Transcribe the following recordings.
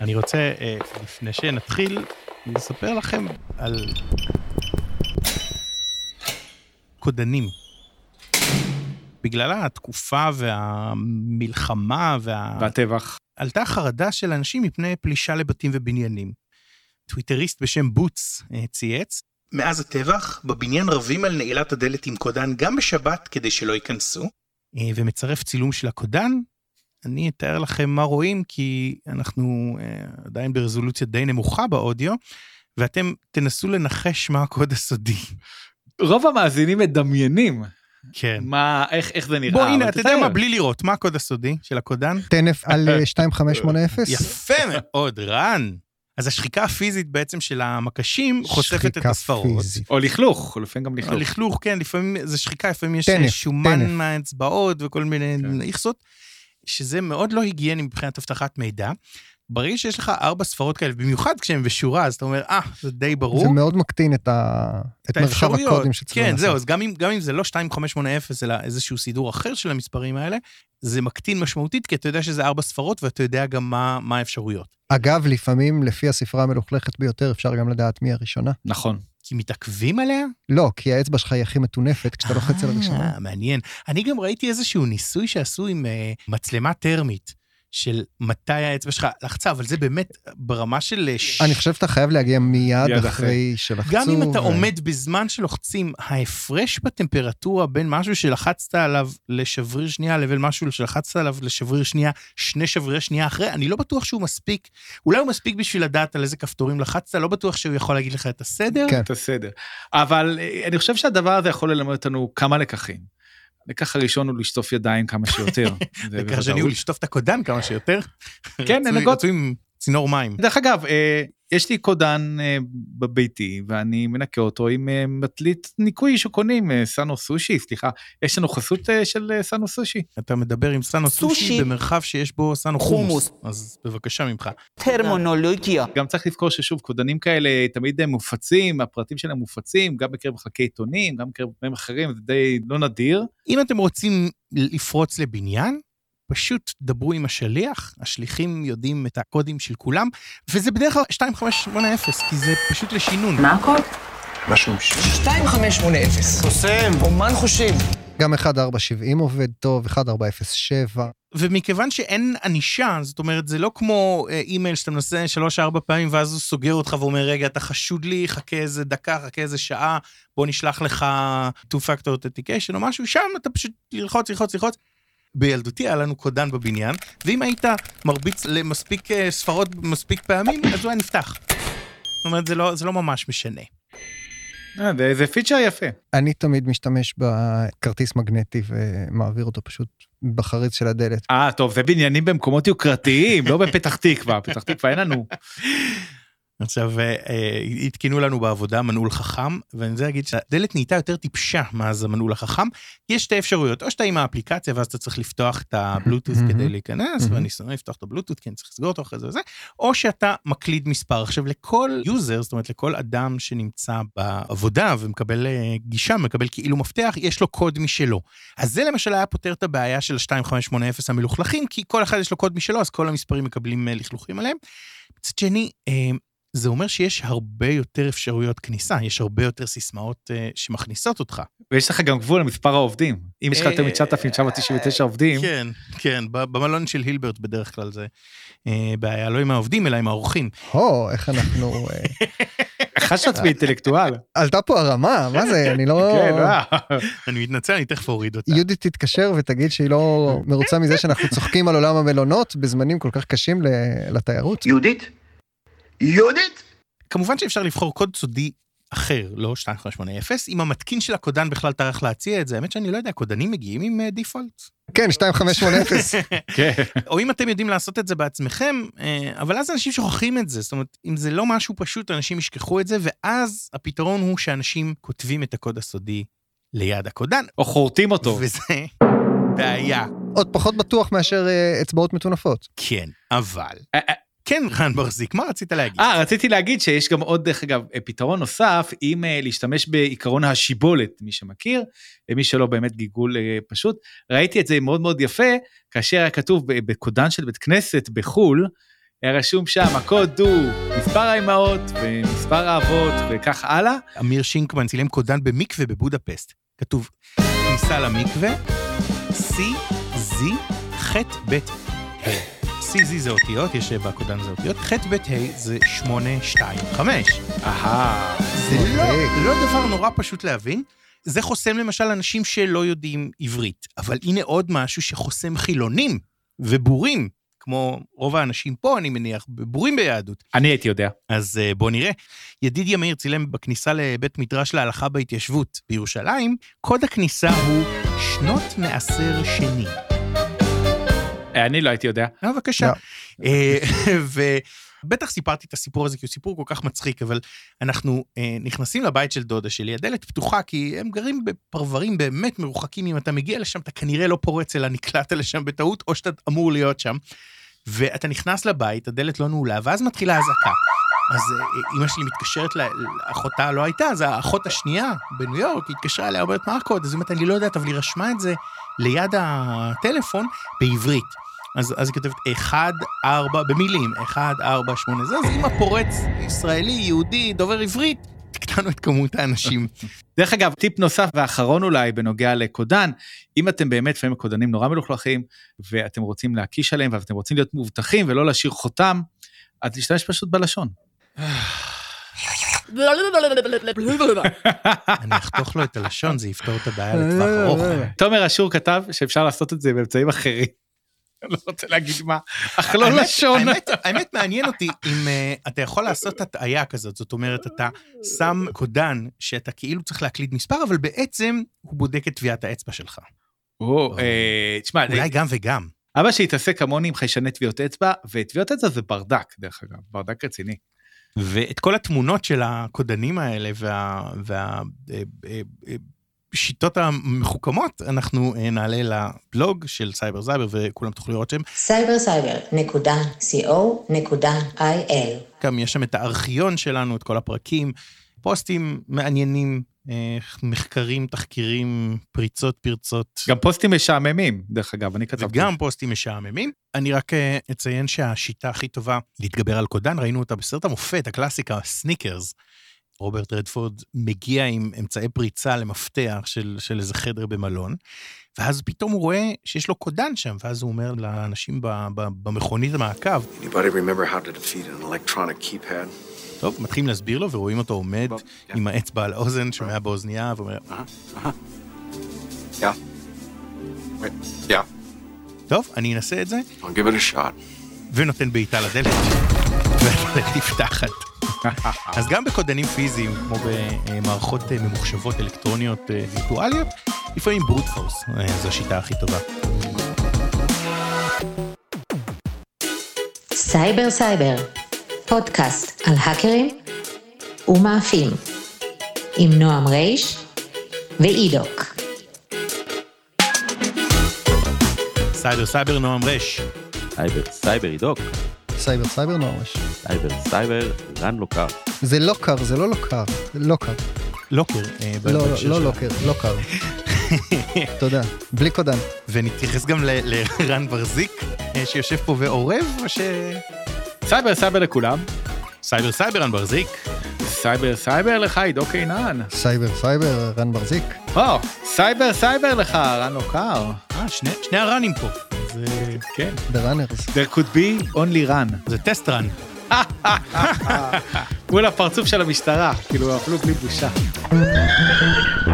אני רוצה, אה, לפני שנתחיל, לספר לכם על קודנים. בגלל התקופה והמלחמה וה... והטבח. עלתה חרדה של אנשים מפני פלישה לבתים ובניינים. טוויטריסט בשם בוץ אה, צייץ, מאז הטבח, בבניין רבים על נעילת הדלת עם קודן גם בשבת כדי שלא ייכנסו, אה, ומצרף צילום של הקודן. אני אתאר לכם מה רואים, כי אנחנו אה, עדיין ברזולוציה די נמוכה באודיו, ואתם תנסו לנחש מה הקוד הסודי. רוב המאזינים מדמיינים. כן. מה, איך, איך זה נראה. בוא, הנה, אתה יודע. מה, בלי לראות, מה הקוד הסודי של הקודן? טנף על אה, 2580? יפה מאוד, רן. אז השחיקה הפיזית בעצם של המקשים חושפת את שחיקה הספרות. פיזית. או לכלוך, לפעמים גם לכלוך. לכלוך, כן, לפעמים זה שחיקה, לפעמים יש טנף, שומן טנף. מהאצבעות וכל מיני כן. שזה מאוד לא היגייני מבחינת אבטחת מידע. ברגע שיש לך ארבע ספרות כאלה, במיוחד כשהן בשורה, אז אתה אומר, אה, זה די ברור. זה מאוד מקטין את ה- את מרחב. הקודים שצריך כן, לעשות. זהו, אז גם אם, גם אם זה לא 2580, אלא איזשהו סידור אחר של המספרים האלה, זה מקטין משמעותית, כי אתה יודע שזה ארבע ספרות ואתה יודע גם מה, מה האפשרויות. אגב, לפעמים לפי הספרה המלוכלכת ביותר אפשר גם לדעת מי הראשונה. נכון. כי מתעכבים עליה? לא, כי האצבע שלך היא הכי מטונפת כשאתה לוחץ על הראשונה. אה, מעניין. אני גם ראיתי איזשהו ניסוי שעשו עם אה, מצלמה טרמית, של מתי האצבע שלך לחצה, אבל זה באמת ברמה של... אה, אני חושב שאתה חייב להגיע מיד אחרי שלחצו. גם אם אתה עומד בזמן שלוחצים, ההפרש בטמפרטורה בין משהו שלחצת עליו לשבריר שנייה לבין משהו שלחצת עליו לשבריר שנייה, שני שברירי שנייה אחרי, אני לא בטוח שהוא מספיק. אולי הוא מספיק בשביל לדעת על איזה כפתורים לחצת, לא בטוח שהוא יכול להגיד לך את הסדר. כן. בסדר. אבל אה, אני חושב שהדבר הזה יכול ללמד אותנו כמה לקחים. הלקח הראשון הוא לשטוף ידיים כמה שיותר. זה וכך שני הוא. לשטוף את הקודן כמה שיותר. כן, נגות. צינור מים. דרך אגב, אה, יש לי קודן אה, בביתי ואני מנקה אותו עם אה, מטלית ניקוי שקונים, אה, סאנו סושי, סליחה, יש לנו חסות אה, של אה, סאנו סושי. אתה מדבר עם סאנו סושי סושי. במרחב שיש בו סאנו חומוס. אז בבקשה ממך. טרמונולוגיה. גם צריך לזכור ששוב, קודנים כאלה תמיד הם מופצים, הפרטים שלהם מופצים, גם בקרב חלקי עיתונים, גם בקרב דברים אחרים, זה די לא נדיר. אם אתם רוצים לפרוץ לבניין, פשוט דברו עם השליח, השליחים יודעים את הקודים של כולם, וזה בדרך כלל 2580, כי זה פשוט לשינון. מה הקוד? 2580. קוסם. אומן חושים. גם 1470 עובד טוב, 1407. ומכיוון שאין ענישה, זאת אומרת, זה לא כמו אה, אימייל שאתה מנסה שלוש-ארבע פעמים, ואז הוא סוגר אותך ואומר, רגע, אתה חשוד לי, חכה איזה דקה, חכה איזה שעה, בוא נשלח לך two-factor authentication או משהו, שם אתה פשוט ללחוץ, ללחוץ, ללחוץ. בילדותי היה לנו קודן בבניין, ואם היית מרביץ למספיק אה, ספרות מספיק פעמים, אז הוא היה נפתח. זאת אומרת, זה לא, זה לא ממש משנה. אה, זה- זה פיצ'ר יפה. אני תמיד משתמש בכרטיס מגנטי ומעביר אותו פשוט בחריץ של הדלת. אה, טוב, זה בניינים במקומות יוקרתיים, לא בפתח תקווה, פתח תקווה אין לנו. עכשיו, אה, אה, התקינו לנו בעבודה מנעול חכם, ואני רוצה להגיד שהדלת נהייתה יותר טיפשה מאז המנעול החכם. יש שתי אפשרויות, או שאתה עם האפליקציה ואז אתה צריך לפתוח את הבלוטות' מהמם. כדי להיכנס, מהמם. ואני שונא לפתוח את הבלוטות' כי אני צריך לסגור אותו אחרי זה וזה, או שאתה מקליד מספר. עכשיו, לכל יוזר, זאת אומרת, לכל אדם שנמצא בעבודה ומקבל אה, גישה, מקבל כאילו מפתח, יש לו קוד משלו. אז זה למשל היה פותר את הבעיה של ה-2580 המלוכלכים, כי כל אחד יש לו קוד משלו, אז כל המספרים מקבלים אה, לכלוכים עליהם. מצד שני, אה, זה אומר שיש הרבה יותר אפשרויות כניסה, יש הרבה יותר סיסמאות uh, שמכניסות אותך. ויש לך גם גבול למספר העובדים. אם יש לך יותר אה, מ-9,999 עובדים, כן, כן, במלון של הילברט בדרך כלל זה uh, בעיה, לא עם העובדים, אלא עם האורחים. הו, איך אנחנו... אה, חש עצמי אינטלקטואל. עלתה פה הרמה, מה זה? אני לא... כן, אה. אני מתנצל, אני תכף אוריד אותה. יהודית תתקשר ותגיד שהיא לא מרוצה מזה שאנחנו צוחקים על עולם המלונות בזמנים כל כך קשים לתיירות. יהודית? יהודית? כמובן שאפשר לבחור קוד סודי אחר, לא 2580, אם המתקין של הקודן בכלל טרח להציע את זה, האמת שאני לא יודע, קודנים מגיעים עם אה, דיפולט. כן, 2580. כן. או אם אתם יודעים לעשות את זה בעצמכם, אה, אבל אז אנשים שוכחים את זה. זאת אומרת, אם זה לא משהו פשוט, אנשים ישכחו את זה, ואז הפתרון הוא שאנשים כותבים את הקוד הסודי ליד הקודן, או חורטים אותו. וזה בעיה. עוד פחות בטוח מאשר אה, אצבעות מטונפות. כן, אבל... אה, אה. כן, רן ברזיק, מה רצית להגיד? אה, רציתי להגיד שיש גם עוד, דרך אגב, פתרון נוסף, אם אה, להשתמש בעיקרון השיבולת, מי שמכיר, מי שלא באמת גיגול אה, פשוט. ראיתי את זה מאוד מאוד יפה, כאשר היה כתוב בקודן של בית כנסת בחו"ל, היה רשום שם, הקוד הוא מספר האימהות ומספר האבות וכך הלאה. אמיר שינקמן צילם קודן במקווה בבודפסט. כתוב, כניסה למקווה, C, Z, ח', ב', ה'. C, Z זה אותיות, יש בקודן זה אותיות, ח', ב', ה' זה 8, 2, 5. אהה. זה לא. לא דבר נורא פשוט להבין. זה חוסם למשל אנשים שלא יודעים עברית, אבל הנה עוד משהו שחוסם חילונים ובורים, כמו רוב האנשים פה, אני מניח, בורים ביהדות. אני הייתי יודע. אז אה, בוא נראה. ידידיה מאיר צילם בכניסה לבית מדרש להלכה בהתיישבות בירושלים, קוד הכניסה הוא שנות מעשר שני. אני לא הייתי יודע. אה, בבקשה. אה, ובטח סיפרתי את הסיפור הזה כי הוא סיפור כל כך מצחיק, אבל אנחנו אה, נכנסים לבית של דודה שלי, הדלת פתוחה כי הם גרים בפרברים באמת מרוחקים, אם אתה מגיע לשם אתה כנראה לא פורץ אלא נקלעת לשם בטעות, או שאתה אמור להיות שם. ואתה נכנס לבית, הדלת לא נעולה, ואז מתחילה אזעקה. אז אה, אימא שלי מתקשרת, לאחותה לא הייתה, אז האחות השנייה בניו יורק התקשרה אליה, אומרת מה הקוד? אז היא אומרת, אני לא יודעת, אבל היא רשמה את זה ליד הטלפון בעברית. אז, אז היא כותבת 1, 4, במילים, 1, 4, 8, זה, אז אם הפורץ ישראלי, יהודי, דובר עברית, תקטענו את כמות האנשים. דרך אגב, טיפ נוסף ואחרון אולי בנוגע לקודן, אם אתם באמת לפעמים הקודנים נורא מלוכלכים, ואתם רוצים להקיש עליהם, ואתם רוצים להיות מאובטחים ולא להשאיר חותם, אז להשתמש פשוט בלשון. אני אחתוך לו את הלשון, זה יפתור את הבעיה לטווח ארוך. תומר אשור כתב שאפשר לעשות את זה באמצעים אחרים. לא רוצה להגיד מה, אך לא לשון. האמת, מעניין אותי אם אתה יכול לעשות הטעיה כזאת, זאת אומרת, אתה שם קודן שאתה כאילו צריך להקליד מספר, אבל בעצם הוא בודק את טביעת האצבע שלך. או, אה, תשמע, אולי גם וגם. אבא שהתעסק כמוני עם חיישני טביעות אצבע, וטביעות אצבע זה ברדק, דרך אגב, ברדק רציני. ואת כל התמונות של הקודנים האלה והשיטות המחוכמות, אנחנו אה, נעלה לבלוג של סייבר זייבר וכולם תוכלו לראות שם. cyberscyber.co.il גם יש שם את הארכיון שלנו, את כל הפרקים, פוסטים מעניינים, אה, מחקרים, תחקירים, פריצות, פרצות. גם פוסטים משעממים, דרך אגב, אני כתבתי. וגם פוסטים משעממים. אני רק אה, אציין שהשיטה הכי טובה להתגבר על קודן, ראינו אותה בסרט המופת, הקלאסיקה, סניקרס. רוברט רדפורד מגיע עם אמצעי פריצה למפתח של, של איזה חדר במלון, ואז פתאום הוא רואה שיש לו קודן שם, ואז הוא אומר לאנשים ב, ב, במכונית המעקב, Anybody remember how to defeat an electronic keypad? טוב, מתחילים להסביר לו, ורואים אותו עומד טוב, כן. עם האצבע על האוזן, שומע באוזנייה, ואומר. טוב, אני אנסה את זה, I'll give it a shot. ונותן בעיטה לדלת, והדלת נפתחת. אז גם בקודנים פיזיים, כמו במערכות אה, ממוחשבות אלקטרוניות אה, וירטואליות, לפעמים ברוט פורס אה, זו השיטה הכי טובה. סייבר סייבר, פודקאסט על האקרים ומאפים, עם נועם רייש ואידוק. סייבר סייבר נועם רש. סייבר, סייבר ידוק, סייבר סייבר נורש. סייבר, סייבר, רן לא קר. זה לא קר, זה לא לא קר, זה לא קר. לוקר. אה, לא, לא, בהקשר לא לא קר, לא קר. תודה. בלי קודן. ונתייחס גם ל- לרן בר-זיק, אה, שיושב פה ואורב, או ש... סייבר סייבר לכולם, סייבר סייבר רן בר-זיק. סייבר סייבר לך עידו קינן. סייבר סייבר, רן בר-זיק. או, סייבר סייבר לך רן לוקר. אה, שני, שני הרנים פה. זה, כן. The Rans. There could be only Ran. זה test run. מול הפרצוף של המשטרה, כאילו אפילו בלי בושה.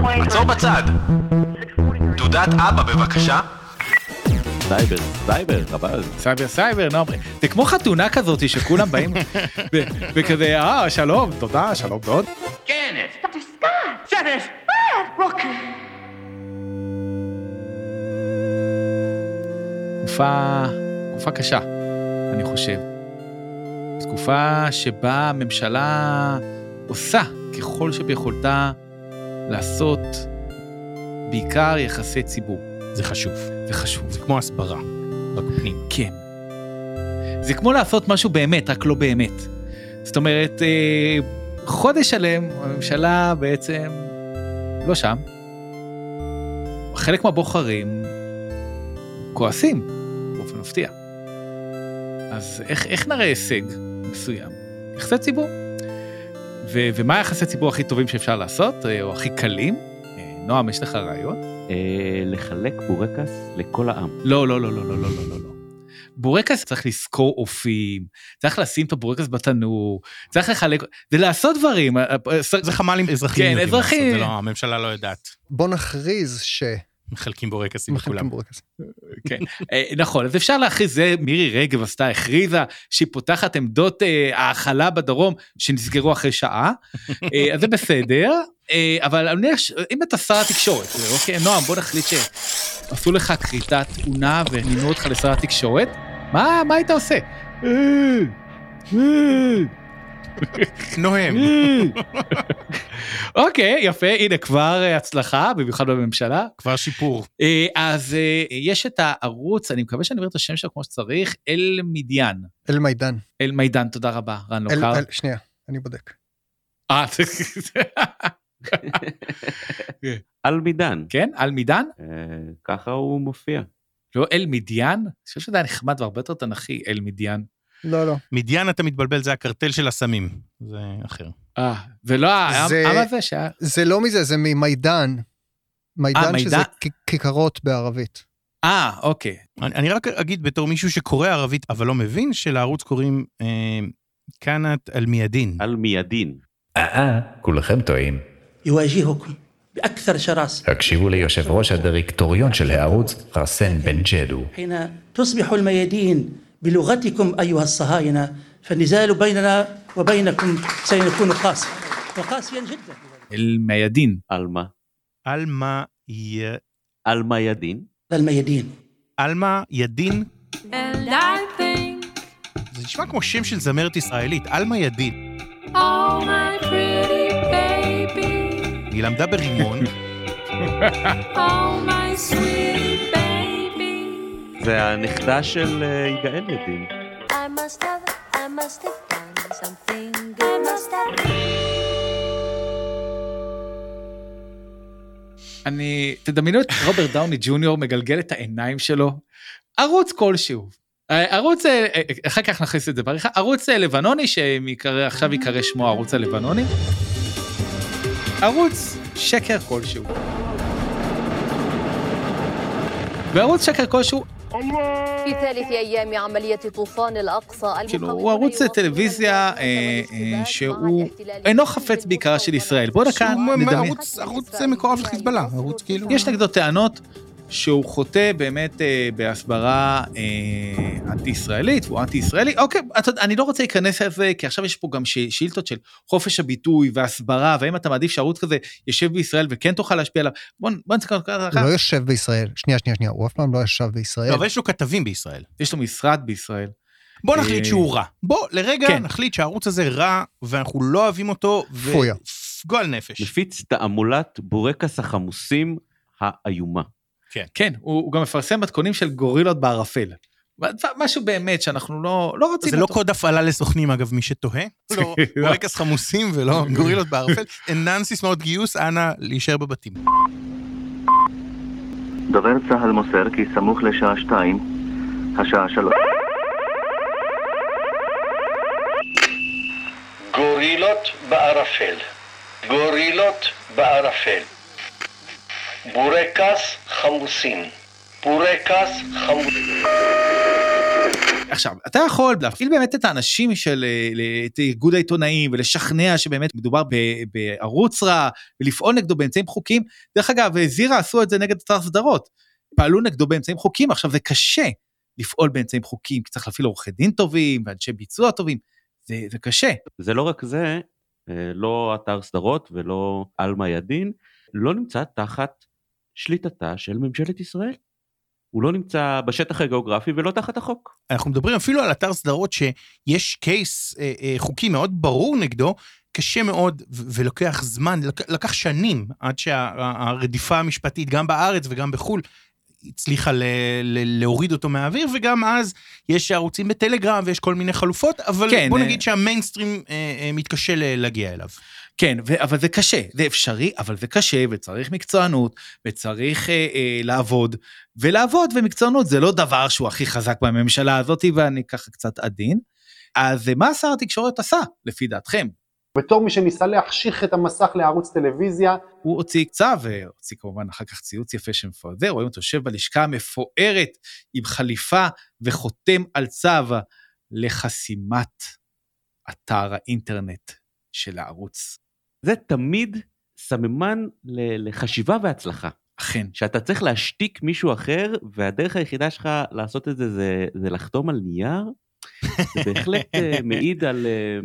עצור בצד. תעודת אבא בבקשה. סייבר, סייבר, אבל סייבר סייבר, נו, זה כמו חתונה כזאת שכולם באים וכזה, אה, שלום, תודה, שלום מאוד. תקופה, תקופה קשה, אני חושב. תקופה שבה הממשלה עושה ככל שביכולתה לעשות בעיקר יחסי ציבור. זה חשוב. זה חשוב. זה כמו הסברה, רק פנים. כן. זה כמו לעשות משהו באמת, רק לא באמת. זאת אומרת, אה, חודש שלם הממשלה בעצם לא שם. חלק מהבוחרים כועסים, באופן מפתיע. אז איך, איך נראה הישג מסוים? יחסי ציבור. ו, ומה היחסי ציבור הכי טובים שאפשר לעשות, אה, או הכי קלים? נועם, יש לך רעיון? אה, לחלק בורקס לכל העם. לא, לא, לא, לא, לא, לא, לא, לא, לא. בורקס צריך לזכור אופים, צריך לשים את הבורקס בתנור, צריך לחלק, זה לעשות דברים. זה חמ"לים אזרחיים. כן, אזרחיים. זה לא, הממשלה לא יודעת. בוא נכריז ש... מחלקים בורקסים לכולם. שמחלקים בורקס. כן, אה, נכון, אז אפשר להכריז, זה מירי רגב עשתה, הכריזה שהיא פותחת עמדות אה, ההאכלה בדרום שנסגרו אחרי שעה, אה, אז זה בסדר, אה, אבל אני אם אתה שר התקשורת, אה, אוקיי, נועם, בוא נחליט שעשו לך כריתת אונה ומינו אותך לשר התקשורת, מה היית עושה? נוהם. אוקיי, יפה, הנה כבר אה, הצלחה, במיוחד בממשלה. כבר שיפור. אה, אז אה, יש את הערוץ, אני מקווה שאני אומר את השם שלו כמו שצריך, אל מדיין. אל מידן. אל מידן, תודה רבה, רן אל- לוקר. אל- שנייה, אני בודק. אה, על מידן. כן, על מידן? ככה הוא מופיע. לא אל מדיין? אני חושב שזה היה נחמד והרבה יותר תנכי, אל מדיין. לא, לא. מדיין, אתה מתבלבל, זה הקרטל של הסמים. זה אחר. אה, ולא העם זה שהיה... זה לא מזה, זה ממידן. אה, מידן שזה כיכרות בערבית. אה, אוקיי. אני, אני רק אגיד בתור מישהו שקורא ערבית, אבל לא מבין, שלערוץ קוראים אה, כנת אל-מיאדין. אל-מיאדין. אה, אה כולכם טועים. הקשיבו ליושב ראש הדירקטוריון של הערוץ, חרסן בן ג'דו. بلغتكم أيها الصهاينة فالنزال بيننا وبينكم سيكون قاسيا وقاسيا جدا. الميادين. الما. الما ي... الميادين. الميادين. الما يدين זה נשמע כמו שם של זמרת ישראלית, עלמה ידין. היא למדה ברימון. זה הנכדה של אה, יגאל ידין. אני... תדמיינו את רוברט דאוני ג'וניור מגלגל את העיניים שלו. ערוץ כלשהו. אה, ערוץ, אה, אחר כך נכניס את זה בעריכה, ערוץ לבנוני שעכשיו ייקרא שמו הערוץ הלבנוני. ערוץ שקר כלשהו. בערוץ שקר כלשהו, في ثالث أيام عملية طوفان الأقصى כאילו, הוא ערוץ טלוויזיה אה, אה, שהוא אינו חפץ בעיקרה של ישראל. בוא דקה שהוא נדמיין. ערוץ, ערוץ מקורב לחיזבאללה, ערוץ כאילו... יש נגדו טענות שהוא חוטא באמת אה, בהסברה אה, אנטי-ישראלית, והוא אנטי-ישראלי. אוקיי, יודע, אני לא רוצה להיכנס לזה, כי עכשיו יש פה גם ש, שאילתות של חופש הביטוי והסברה, והאם אתה מעדיף שערוץ כזה יושב בישראל וכן תוכל להשפיע עליו. בוא, בוא נסתכל על הוא ככה. לא יושב בישראל. שנייה, שנייה, שנייה, הוא אף פעם לא ישב בישראל. לא, אבל יש לו כתבים בישראל. יש לו משרד בישראל. בוא נחליט אה, שהוא רע. בוא לרגע כן. נחליט שהערוץ הזה רע, ואנחנו לא אוהבים אותו, פויה. וגועל נפש. מפיץ תעמולת בורקס החמוסים האיומה. כן, הוא, הוא גם מפרסם מתכונים של גורילות בערפל. משהו באמת שאנחנו לא, לא רוצים זה לא. קוד הפעלה לסוכנים אגב, מי שתוהה. לא, בורקס חמוסים ולא גורילות בערפל. אינן סיסמאות גיוס, אנא להישאר בבתים. דובר צה"ל מוסר כי סמוך לשעה שתיים, השעה שלוש. גורילות בערפל. גורילות בערפל. בורקס חמוסים. בורקס חמוסים. עכשיו, אתה יכול להפעיל באמת את האנשים של אה, ל- את איגוד העיתונאים ולשכנע שבאמת מדובר ב- בערוץ רע ולפעול נגדו באמצעים חוקיים. דרך אגב, זירה עשו את זה נגד אתר סדרות. פעלו נגדו באמצעים חוקיים, עכשיו זה קשה לפעול באמצעים חוקיים, כי צריך להפעיל עורכי דין טובים ואנשי ביצוע טובים. זה, זה קשה. זה לא רק זה, אה, לא אתר סדרות ולא עלמה ידין, לא נמצא תחת שליטתה של ממשלת ישראל. הוא לא נמצא בשטח הגיאוגרפי ולא תחת החוק. אנחנו מדברים אפילו על אתר סדרות שיש קייס אה, אה, חוקי מאוד ברור נגדו, קשה מאוד ולוקח זמן, לק- לקח שנים עד שהרדיפה המשפטית גם בארץ וגם בחו"ל הצליחה ל- ל- להוריד אותו מהאוויר, וגם אז יש ערוצים בטלגרם ויש כל מיני חלופות, אבל כן, בוא אה, נגיד שהמיינסטרים אה, אה, מתקשה ל- להגיע אליו. כן, ו- אבל זה קשה, זה אפשרי, אבל זה קשה, וצריך מקצוענות, וצריך אה, אה, לעבוד, ולעבוד ומקצוענות זה לא דבר שהוא הכי חזק בממשלה הזאת, ואני ככה קצת עדין. אז אה, מה שר התקשורת עשה, לפי דעתכם? בתור מי שניסה להחשיך את המסך לערוץ טלוויזיה, הוא הוציא צו, והוציא כמובן אחר כך ציוץ יפה שמפואר, רואים אותו יושב בלשכה המפוארת עם חליפה וחותם על צו לחסימת אתר האינטרנט של הערוץ. זה תמיד סממן לחשיבה והצלחה. אכן. שאתה צריך להשתיק מישהו אחר, והדרך היחידה שלך לעשות את זה זה, זה לחתום על נייר, זה בהחלט אה, מעיד על... אה,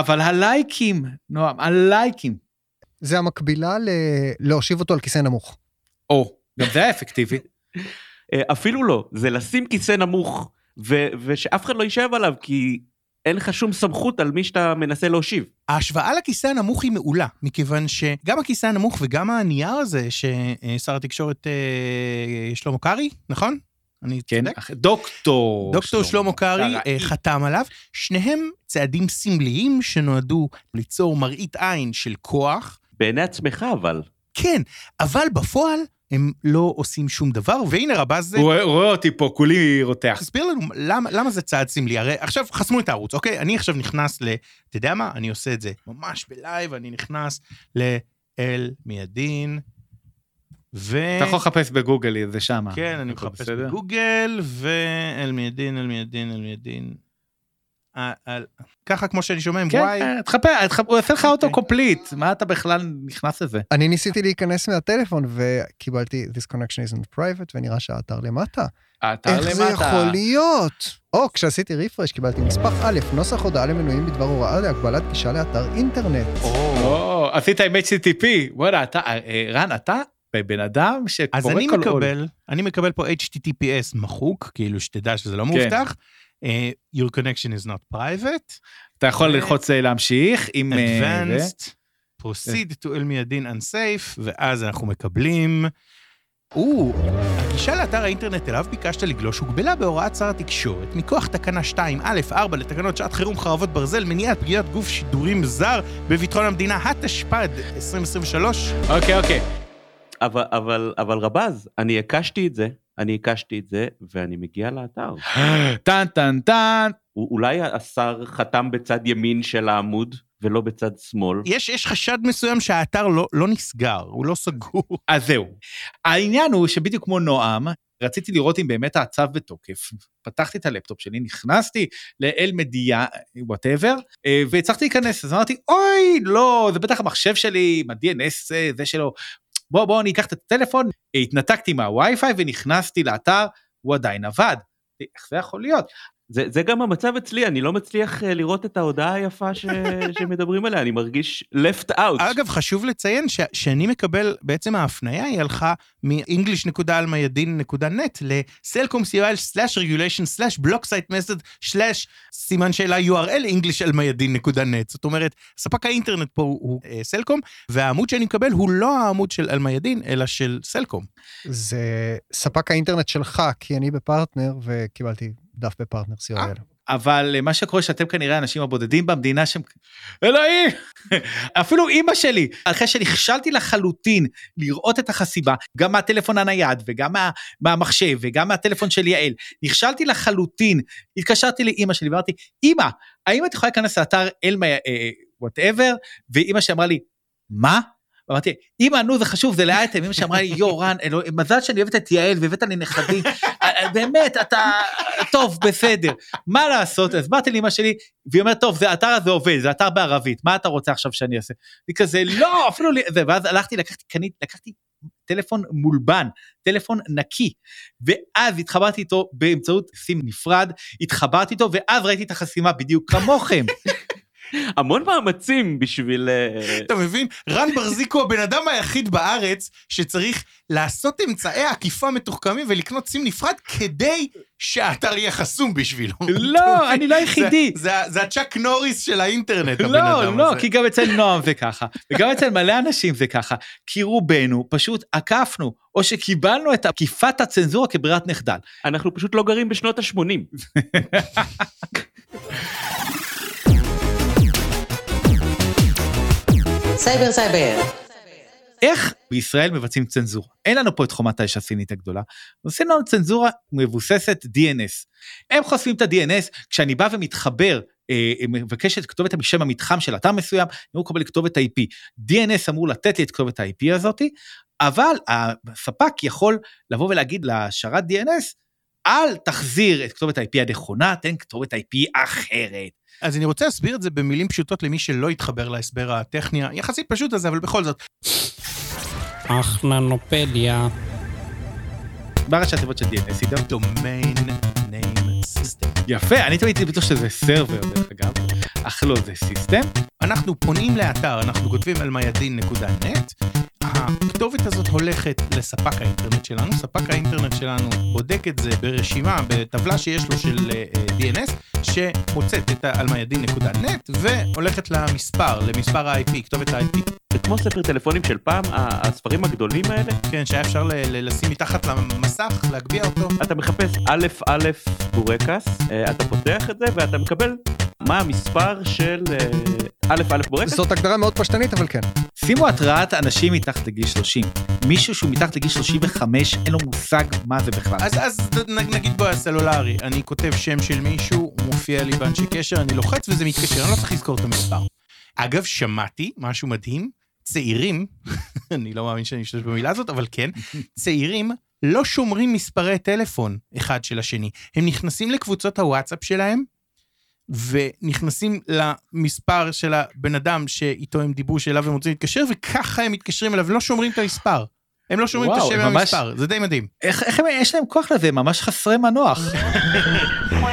אבל הלייקים, נועם, הלייקים. זה המקבילה ל... להושיב אותו על כיסא נמוך. או, גם זה היה אפקטיבי. אה, אפילו לא, זה לשים כיסא נמוך, ו- ושאף אחד לא יישב עליו, כי אין לך שום סמכות על מי שאתה מנסה להושיב. ההשוואה לכיסא הנמוך היא מעולה, מכיוון שגם הכיסא הנמוך וגם הנייר הזה ששר התקשורת אה, שלמה קרעי, נכון? אני כן, צודק? דוקטור. דוקטור שלמה קרעי אה, קרעי. חתם עליו, שניהם צעדים סמליים שנועדו ליצור מראית עין של כוח. בעיני עצמך אבל. כן, אבל בפועל הם לא עושים שום דבר, והנה רבז זה... הוא רואה- אותי פה, כולי רותח. תסביר לנו למה, למה זה צעד סמלי, הרי עכשיו חסמו את הערוץ, אוקיי? אני עכשיו נכנס ל... אתה יודע מה? אני עושה את זה ממש בלייב, אני נכנס לאל-מיאדין, ו... אתה יכול לחפש בגוגל, זה שמה. כן, אני מחפש בסדר? בגוגל, ואל מידין, אל מידין, אל מידין. אה, ככה כמו שאני שומע עם כן, וואי. אה, תחפש, תחפש, הוא עושה לך autocomplete, מה אתה בכלל נכנס לזה? אני ניסיתי להיכנס מהטלפון וקיבלתי this connection isn't private ונראה שהאתר למטה. האתר איך זה למטה. יכול להיות? או, כשעשיתי רפרש קיבלתי נספח א', נוסח הודעה למנויים בדבר הוראה להגבלת גישה לאתר אינטרנט. או, עשית עם HTTP, וואלה, אתה, אה, רן, אתה בן אדם שקורא אז כל אני עול. מקבל, אני מקבל פה HTTPS מחוק, כאילו שתדע שזה לא כן. מאובטח. אה, your connection is not private. אתה יכול ללחוץ אה, להמשיך עם... אה, advanced, proceed to אל מידין unsafe, ואז אנחנו מקבלים... או, הגישה לאתר האינטרנט אליו ביקשת לגלוש הוגבלה בהוראת שר התקשורת, מכוח תקנה 2א4 לתקנות שעת חירום חרבות ברזל, מניעת פגיעת גוף שידורים זר בביטחון המדינה, התשפ"ד 2023. אוקיי, אוקיי. אבל, אבל, אבל רבז, אני הקשתי את זה, אני הקשתי את זה, ואני מגיע לאתר. טן טן טן. אולי השר חתם בצד ימין של העמוד, ולא בצד שמאל. יש, יש חשד מסוים שהאתר לא, לא נסגר, הוא לא סגור. אז זהו. העניין הוא שבדיוק כמו נועם, רציתי לראות אם באמת הצו בתוקף. פתחתי את הלפטופ שלי, נכנסתי לאל-מיאדין, whatever, והצלחתי להיכנס, אז אמרתי, אוי, לא, זה בטח המחשב שלי, עם ה-DNS אה, זה שלו. בוא, בוא, אני אקח את הטלפון, התנתקתי מהווי-פיי ונכנסתי לאתר, הוא עדיין עבד. איך זה יכול להיות? זה, זה גם המצב אצלי, אני לא מצליח אה, לראות את ההודעה היפה ש, שמדברים עליה, אני מרגיש left out. אגב, חשוב לציין ש- שאני מקבל, בעצם ההפניה היא הלכה מ-english.almayadin.net ל-selcom/regulation/blocksite/method/ סימן שאלה url english.almayadin.net. זאת אומרת, ספק האינטרנט פה הוא, הוא אה, סלקום, והעמוד שאני מקבל הוא לא העמוד של אלמיידין, אלא של סלקום. זה ספק האינטרנט שלך, כי אני בפרטנר וקיבלתי דף בפרטנר co.il. אבל מה שקורה שאתם כנראה האנשים הבודדים במדינה שהם... אלוהים! אפילו אימא שלי, אחרי שנכשלתי לחלוטין לראות את החסימה, גם מהטלפון הנייד וגם מה, מהמחשב וגם מהטלפון של יעל, נכשלתי לחלוטין, התקשרתי לאימא שלי ואמרתי, אימא, האם את יכולה להיכנס לאתר אלמה, whatever? ואימא שאמרה לי, מה? ואמרתי, אמא, נו, זה חשוב, זה לאייטם. אמא שאמרה לי, יו, רן, אלוה- מזל שאני אוהבת את יעל והבאת לי נכדים. באמת, אתה... טוב, בסדר. מה לעשות? אז באתי לאמא שלי, והיא אומרת, טוב, זה האתר הזה עובד, זה אתר בערבית, מה אתה רוצה עכשיו שאני אעשה? היא כזה, לא, אפילו... לי... ואז הלכתי, לקחתי, קנית, לקחתי טלפון מולבן, טלפון נקי, ואז התחברתי איתו באמצעות סים נפרד, התחברתי איתו, ואז ראיתי את החסימה בדיוק כמוכם. המון מאמצים בשביל... אה, אתה מבין? רן ברזיקו הבן אדם היחיד בארץ שצריך לעשות אמצעי עקיפה מתוחכמים ולקנות סים נפרד כדי שהאתר יהיה חסום בשבילו. לא, אני לא היחידי. זה, הצ'אק נוריס של האינטרנט, הבן לא, אדם לא, הזה. כי גם אצל נועם זה ככה, וגם אצל מלא אנשים זה ככה, כי רובנו פשוט עקפנו, או שקיבלנו את עקיפת הצנזורה כברירת מחדל. אנחנו פשוט לא גרים בשנות ה-80. סייבר סייבר. איך בישראל מבצעים צנזורה? אין לנו פה את חומת האש הסינית הגדולה, עושים לנו צנזורה מבוססת DNS. הם חושפים את ה-DNS, כשאני בא ומתחבר, אה, מבקש את כתובת בשם המתחם של אתר מסוים, אני אמור לקבל כתובת IP. DNS אמור לתת לי את כתובת ה-IP הזאתי, אבל הספק יכול לבוא ולהגיד לשרת DNS, אל תחזיר את כתובת ה-IP הנכונה, תן כתובת IP אחרת. אז אני רוצה להסביר את זה במילים פשוטות למי שלא התחבר להסבר הטכני היחסית פשוט הזה, אבל בכל זאת. אחננופדיה. מה ראשי התיבות של DNS עידו? Domain Name System. יפה, אני תמיד הייתי בטוח שזה server דרך אגב, אך לא, זה system. אנחנו פונים לאתר, אנחנו כותבים almayadeen.net, הכתובת הזאת הולכת לספק האינטרנט שלנו, ספק האינטרנט שלנו בודק את זה ברשימה, בטבלה שיש לו של אה, אה, DNS, שמוצאת את ה-almayadin.net והולכת למספר, למספר ה-IP, כתובת ה-IP. זה כמו ספר טלפונים של פעם, הספרים הגדולים האלה. כן, שהיה אפשר לשים מתחת למסך, להגביה אותו. אתה מחפש א' א' בורקס, אה, אתה פותח את זה ואתה מקבל מה המספר של אה, א' א' בורקס. זאת הגדרה מאוד פשטנית, אבל כן. שימו התראת אנשים מתחת לגיל 30. מישהו שהוא מתחת לגיל 35, אין לו מושג מה זה בכלל. אז, אז נגיד בסלולרי, אני כותב שם של מישהו, הוא מופיע לי באנשי קשר, אני לוחץ וזה מתקשר, אני לא צריך לזכור את המספר. אגב, שמעתי משהו מדהים, צעירים, אני לא מאמין שאני אשתמש במילה הזאת, אבל כן, צעירים לא שומרים מספרי טלפון אחד של השני. הם נכנסים לקבוצות הוואטסאפ שלהם, ונכנסים למספר של הבן אדם שאיתו הם דיברו שאליו הם רוצים להתקשר, וככה הם מתקשרים אליו, לא שומרים את המספר. הם לא שומרים את השם מהמספר, זה די מדהים. איך, איך הם, יש להם כוח לזה, הם ממש חסרי מנוח.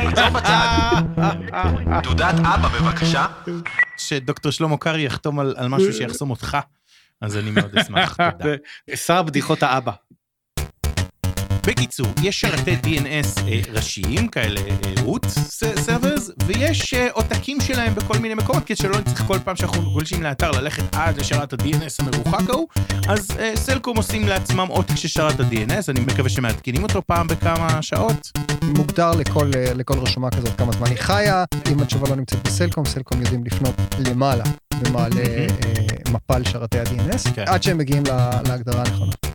עצור בצד. תעודת אבא בבקשה. שדוקטור שלמה קרעי יחתום על, על משהו שיחסום אותך, אז אני מאוד אשמח, תודה. שר בדיחות האבא. בקיצור, יש שרתי DNS אה, ראשיים, כאלה אה, root servers, ויש אה, עותקים שלהם בכל מיני מקומות, כדי שלא נצטרך כל פעם שאנחנו גולשים לאתר ללכת עד לשרת ה-DNS המרוחק ההוא, אז אה, סלקום עושים לעצמם עותק של שרת ה-DNS, אני מקווה שמעדכנים אותו פעם בכמה שעות. מוגדר לכל, אה, לכל רשומה כזאת כמה זמן היא חיה, אם התשובה לא נמצאת בסלקום, סלקום יודעים לפנות למעלה במעלה אה, מפל שרתי ה-DNS, כן. עד שהם מגיעים לה- להגדרה הנכונה.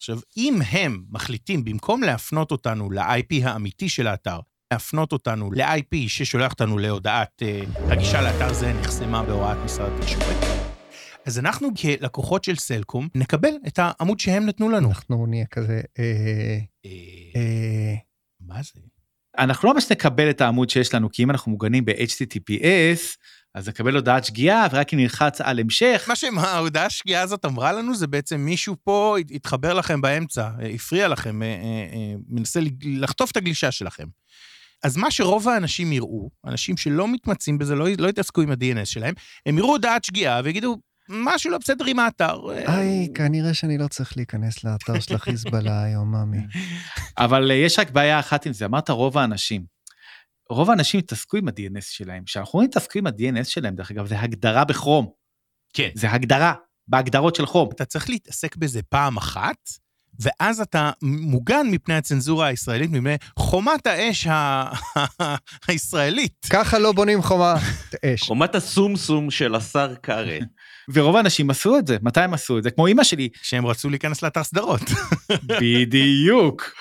עכשיו, אם הם מחליטים, במקום להפנות אותנו ל-IP האמיתי של האתר, להפנות אותנו ל-IP ששולח אותנו להודעת אה, הגישה לאתר זה נחסמה בהוראת משרד התקשורת, אז אנחנו כלקוחות של סלקום נקבל את העמוד שהם נתנו לנו. אנחנו נהיה כזה, אה, אה, מה זה? אנחנו לא ממש נקבל את העמוד שיש לנו, כי אם אנחנו מוגנים ב-HTTPS, אז נקבל הודעת שגיאה, ורק אם נלחץ על המשך, מה שההודעה השגיאה הזאת אמרה לנו, זה בעצם מישהו פה התחבר לכם באמצע, אה, הפריע לכם, אה, אה, מנסה לחטוף את הגלישה שלכם. אז מה שרוב האנשים יראו, אנשים שלא מתמצאים בזה, לא, לא יתעסקו עם ה-DNS שלהם, הם יראו הודעת שגיאה ויגידו, משהו לא בסדר עם האתר. היי, כנראה שאני לא צריך להיכנס לאתר של החיזבאללה היום, ממי. אבל יש רק בעיה אחת עם זה, אמרת רוב האנשים. רוב האנשים התעסקו עם ה-DNS שלהם. כשאנחנו מתעסקו עם ה-DNS שלהם, דרך אגב, זה הגדרה בכרום. כן. זה הגדרה, בהגדרות של כרום. אתה צריך להתעסק בזה פעם אחת, ואז אתה מוגן מפני הצנזורה הישראלית, מפני חומת האש ה- הישראלית. ככה לא בונים חומה אש. חומת הסומסום של השר קארה. ורוב האנשים עשו את זה. מתי הם עשו את זה? כמו אימא שלי. כשהם רצו להיכנס לאתר סדרות. בדיוק.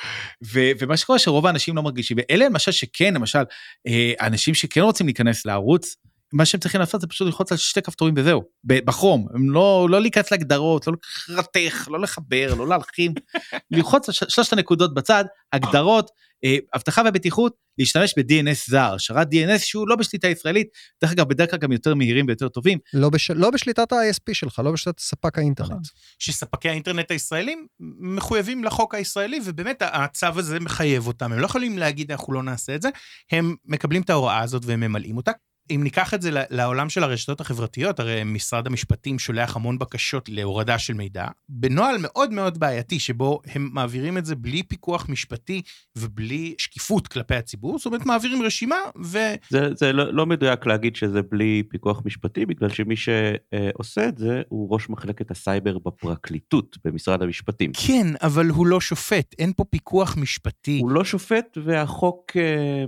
ו- ומה שקורה שרוב האנשים לא מרגישים, ואלה למשל שכן, למשל, אה, אנשים שכן רוצים להיכנס לערוץ, מה שהם צריכים לעשות זה פשוט ללחוץ על שתי כפתורים וזהו, בחום, הם לא, לא להיכנס להגדרות, לא לרתך, לא לחבר, לא להלחים, ללחוץ על שלושת הנקודות בצד, הגדרות, אה, אבטחה ובטיחות, להשתמש ב-DNS זר, שרת DNS שהוא לא בשליטה ישראלית, דרך אגב בדרך כלל גם יותר מהירים ויותר טובים. לא, בש... לא בשליטת ה-ISP שלך, לא בשליטת ספק האינטרנט. שספקי האינטרנט הישראלים מחויבים לחוק הישראלי, ובאמת הצו הזה מחייב אותם. הם לא יכולים להגיד, אנחנו לא נעשה את זה, הם מקבלים את ההוראה הזאת והם ממלאים אותה. אם ניקח את זה לעולם של הרשתות החברתיות, הרי משרד המשפטים שולח המון בקשות להורדה של מידע, בנוהל מאוד מאוד בעייתי, שבו הם מעבירים את זה בלי פיקוח משפטי ובלי שקיפות כלפי הציבור, זאת אומרת, מעבירים רשימה, ו... זה, זה לא, לא מדויק להגיד שזה בלי פיקוח משפטי, בגלל שמי שעושה את זה הוא ראש מחלקת הסייבר בפרקליטות במשרד המשפטים. כן, אבל הוא לא שופט, אין פה פיקוח משפטי. הוא לא שופט והחוק אה,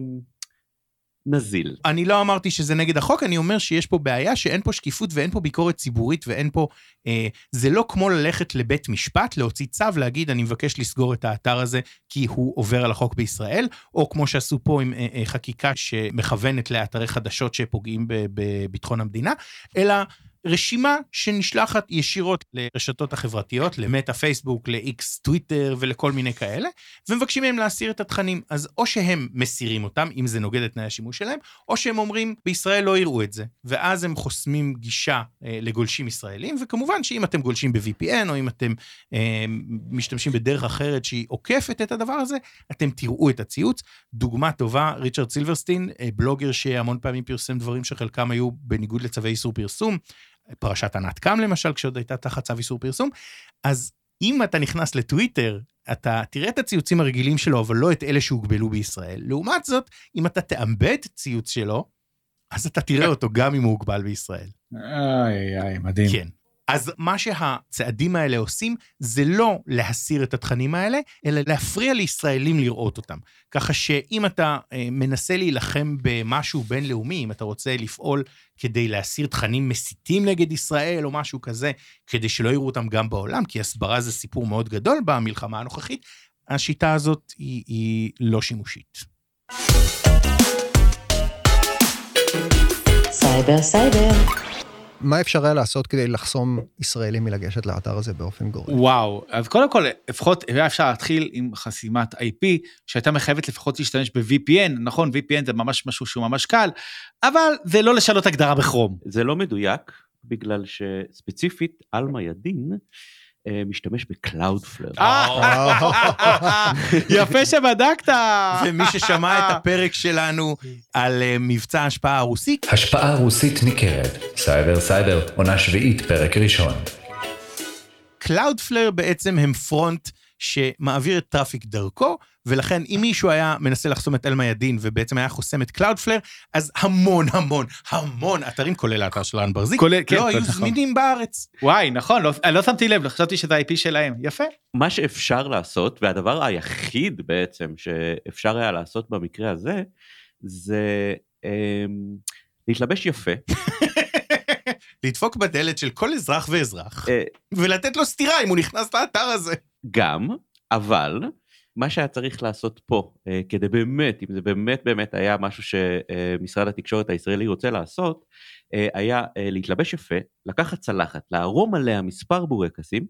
נזיל. אני לא אמרתי שזה נגד החוק, אני אומר שיש פה בעיה שאין פה שקיפות ואין פה ביקורת ציבורית ואין פה... אה, זה לא כמו ללכת לבית משפט, להוציא צו, להגיד, אני מבקש לסגור את האתר הזה כי הוא עובר על החוק בישראל, או כמו שעשו פה עם אה, אה, חקיקה שמכוונת לאתרי חדשות שפוגעים בביטחון המדינה, אלא... רשימה שנשלחת ישירות לרשתות החברתיות, למטה פייסבוק, ל-X טוויטר ולכל מיני כאלה, ומבקשים מהם להסיר את התכנים. אז או שהם מסירים אותם, אם זה נוגד את תנאי השימוש שלהם, או שהם אומרים, בישראל לא יראו את זה. ואז הם חוסמים גישה אה, לגולשים ישראלים, וכמובן שאם אתם גולשים ב-VPN, או אם אתם אה, משתמשים בדרך אחרת שהיא עוקפת את הדבר הזה, אתם תראו את הציוץ. דוגמה טובה, ריצ'רד סילברסטין, אה, בלוגר שהמון פעמים פרסם דברים שחלקם היו בניגוד לצווי איסור פרסום, פרשת ענת קם למשל, כשעוד הייתה תחת צו איסור פרסום, אז אם אתה נכנס לטוויטר, אתה תראה את הציוצים הרגילים שלו, אבל לא את אלה שהוגבלו בישראל. לעומת זאת, אם אתה תאבד ציוץ שלו, אז אתה תראה אותו גם אם הוא הוגבל בישראל. איי, איי, מדהים. כן. אז מה שהצעדים האלה עושים, זה לא להסיר את התכנים האלה, אלא להפריע לישראלים לראות אותם. ככה שאם אתה אה, מנסה להילחם במשהו בינלאומי, אם אתה רוצה לפעול כדי להסיר תכנים מסיתים נגד ישראל או משהו כזה, כדי שלא יראו אותם גם בעולם, כי הסברה זה סיפור מאוד גדול במלחמה הנוכחית, השיטה הזאת היא, היא לא שימושית. סייבר סייבר. מה אפשר היה לעשות כדי לחסום ישראלים מלגשת לאתר הזה באופן גורף? וואו, אז קודם כל, לפחות היה אפשר להתחיל עם חסימת IP, שהייתה מחייבת לפחות להשתמש ב-VPN, נכון, VPN זה ממש משהו שהוא ממש קל, אבל זה לא לשנות הגדרה בכרום. זה לא מדויק, בגלל שספציפית, אל-מיאדין משתמש ב Cloudflare. יפה שבדקת. ומי ששמע את הפרק שלנו על אה, מבצע ההשפעה הרוסי, השפעה רוסית ניכרת. סייבר סייבר, עונה שביעית, פרק ראשון. Cloudflare בעצם הם front שמעביר את traffic דרכו, ולכן אם מישהו היה מנסה לחסום את אל-מיאדין ובעצם היה חוסם את Cloudflare, אז המון המון המון אתרים, כולל האתר של רן בר-זיק, כולל- כן, לא היו נכון. זמינים בארץ. וואי, נכון, לא, לא שמתי לב, חשבתי שזה ה-IP שלהם. יפה. מה שאפשר לעשות, והדבר היחיד בעצם שאפשר היה לעשות במקרה הזה, זה אמ, להתלבש יפה. לדפוק בדלת של כל אזרח ואזרח, אה, ולתת לו סטירה אם הוא נכנס לאתר הזה. גם, אבל מה שהיה צריך לעשות פה, אה, כדי באמת, אם זה באמת באמת היה משהו שמשרד התקשורת הישראלי רוצה לעשות, אה, היה אה, להתלבש יפה, לקחת צלחת, לערום עליה מספר בורקסים,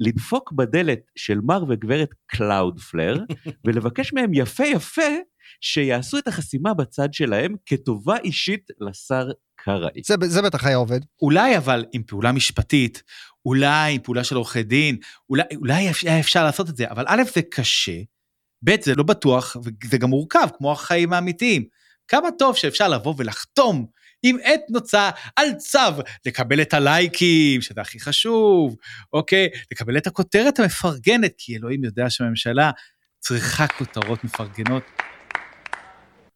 לדפוק בדלת של מר וגברת Cloudflare, ולבקש מהם יפה יפה שיעשו את החסימה בצד שלהם כטובה אישית לשר קרעי. זה, זה בטח היה עובד. אולי אבל עם פעולה משפטית, אולי עם פעולה של עורכי דין, אולי, אולי היה אפשר לעשות את זה, אבל א', זה קשה, ב', זה לא בטוח, וזה גם מורכב, כמו החיים האמיתיים. כמה טוב שאפשר לבוא ולחתום עם עת נוצה על צו, לקבל את הלייקים, שזה הכי חשוב, אוקיי? לקבל את הכותרת המפרגנת, כי אלוהים יודע שהממשלה צריכה כותרות מפרגנות.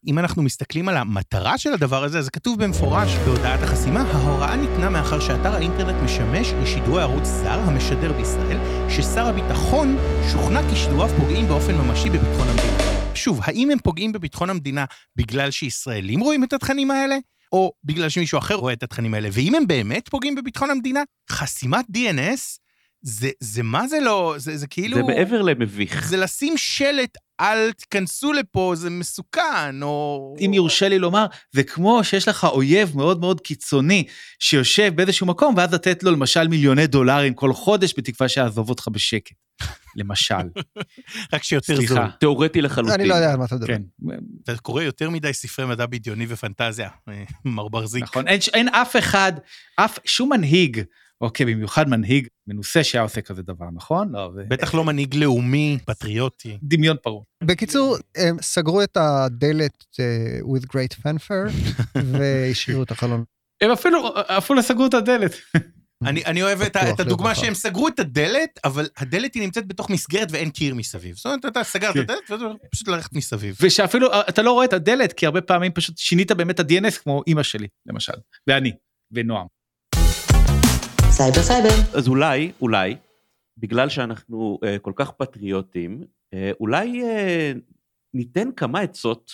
אם אנחנו מסתכלים על המטרה של הדבר הזה, אז כתוב במפורש בהודעת החסימה, ההוראה ניתנה מאחר שאתר האינטרנט משמש לשידורי ערוץ זר המשדר בישראל, ששר הביטחון שוכנע כי שידוריו פוגעים באופן ממשי בביטחון המדינה. שוב, האם הם פוגעים בביטחון המדינה בגלל שישראלים רואים את התכנים האלה? או בגלל שמישהו אחר רואה את התכנים האלה? ואם הם באמת פוגעים בביטחון המדינה, חסימת DNS, זה, זה מה זה לא, זה, זה כאילו... זה מעבר למביך. זה לשים שלט, אל תיכנסו לפה, זה מסוכן, או... אם יורשה לי לומר, זה כמו שיש לך אויב מאוד מאוד קיצוני שיושב באיזשהו מקום, ואז לתת לו למשל מיליוני דולרים כל חודש, בתקווה שיעזוב אותך בשקט. למשל. רק שיותר סליחה. זול. תיאורטי לחלוטין. אני לא יודע על מה אתה מדבר. כן, אתה קורא יותר מדי ספרי מדע בדיוני ופנטזיה, אה, מר ברזיק. נכון. אין, אין אף אחד, אף, שום מנהיג, אוקיי, במיוחד מנהיג מנוסה שהיה עושה כזה דבר, נכון? לא, זה בטח לא מנהיג לאומי, פטריוטי. דמיון פרוע. בקיצור, הם סגרו את הדלת אה, with great fanfare והשאירו את החלון. הם אפילו, אפילו סגרו את הדלת. אני, אני אוהב את, את הדוגמה. שהם סגרו את הדלת, אבל הדלת היא נמצאת בתוך מסגרת ואין קיר מסביב. זאת אומרת, אתה סגרת כן. את הדלת ואתה פשוט ללכת מסביב. ושאפילו אתה לא רואה את הדלת, כי הרבה פעמים פשוט שינית באמת את ה-DNS, כמו אימא שלי, למשל, ואני, ונועם. סייבר סייבר. אז אולי, אולי, בגלל שאנחנו אה, כל כך פטריוטים, אה, אולי אה, ניתן כמה עצות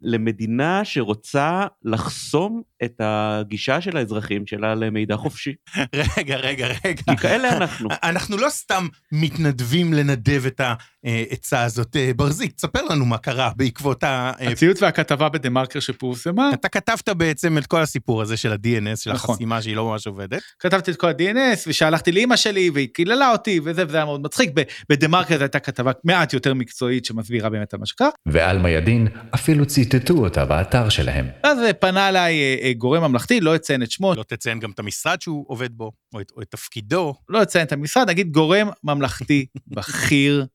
למדינה שרוצה לחסום את הגישה של האזרחים שלה למידע חופשי. רגע, רגע, רגע. כי כאלה אנחנו. אנחנו לא סתם מתנדבים לנדב את העצה הזאת. אה, ברזיק, תספר לנו מה קרה בעקבות ה... אה, הציוץ והכתבה בדה מרקר שפורסמה, אתה כתבת בעצם את כל הסיפור הזה של ה-DNS, של נכון. החסימה שהיא לא ממש עובדת. כתבתי את כל ה-DNS ושלחתי לאימא שלי והיא קיללה אותי וזה וזה היה מאוד מצחיק. בדה מרקר זו הייתה כתבה מעט יותר מקצועית שמסבירה באמת על מה שקרה. ועלמה ידין אפילו ציטטו אותה באתר שלהם. אז אה, פנה אליי אה, אה, גורם ממלכתי, לא אציין את שמו, לא אציין גם את המשרד שהוא עובד בו, או את, או את תפקידו. לא אציין את המשרד, נגיד גורם ממלכתי בכיר,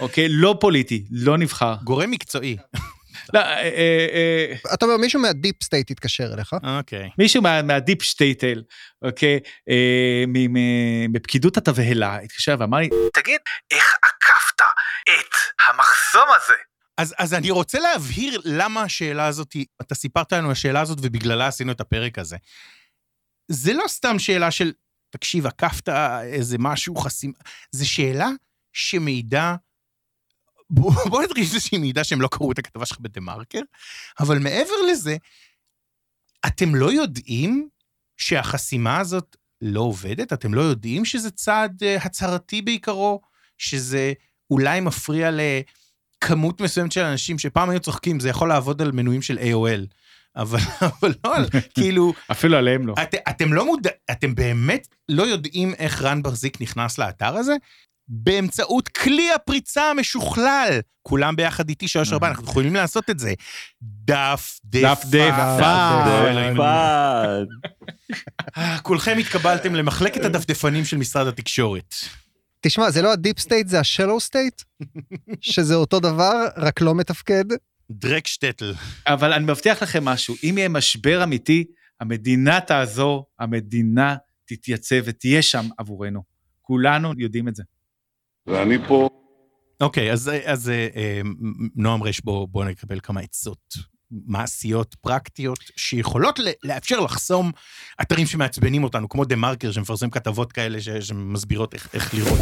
אוקיי? לא פוליטי, לא נבחר. גורם מקצועי. לא, אה, אה, אה, אתה אומר, מישהו מה deep state התקשר אליך. אוקיי. מישהו מה- מה deep שטעטל, אוקיי, מפקידות התבהלה, התקשר ואמר לי, תגיד, איך עקפת את המחסום הזה? אז, אז אני רוצה להבהיר למה השאלה הזאת, אתה סיפרת לנו השאלה הזאת ובגללה עשינו את הפרק הזה. זה לא סתם שאלה של, תקשיב, עקפת איזה משהו חסים... זו שאלה שמעידה... בוא, בוא נתחיל שהיא מעידה שהם לא קראו את הכתבה שלך בדה מרקר, אבל מעבר לזה, אתם לא יודעים שהחסימה הזאת לא עובדת? אתם לא יודעים שזה צעד אה, הצהרתי בעיקרו? שזה אולי מפריע לכמות מסוימת של אנשים שפעם היו צוחקים, זה יכול לעבוד על מנויים של AOL. אבל, אבל לא על, כאילו, אפילו עליהם לא. את, אתם לא מודע... אתם באמת לא יודעים איך רן ברזיק נכנס לאתר הזה? באמצעות כלי הפריצה המשוכלל. כולם ביחד איתי שלוש ארבע, אנחנו יכולים לעשות את זה. דף דף דפן. פאד. אה, כולכם התקבלתם למחלקת הדפדפנים של משרד התקשורת. תשמע, זה לא ה deep state, זה ה shallow state, שזה אותו דבר, רק לא מתפקד. דרעק שטעטל. אבל אני מבטיח לכם משהו, אם יהיה משבר אמיתי, המדינה תעזור, המדינה תתייצב ותהיה שם עבורנו. כולנו יודעים את זה. ואני פה... אוקיי, אז, אז אה, אה, נועם רש, בוא, בוא נקבל כמה עצות מעשיות, פרקטיות, שיכולות לאפשר לחסום אתרים שמעצבנים אותנו, כמו דה מרקר, שמפרסם כתבות כאלה ש- שמסבירות איך, איך לראות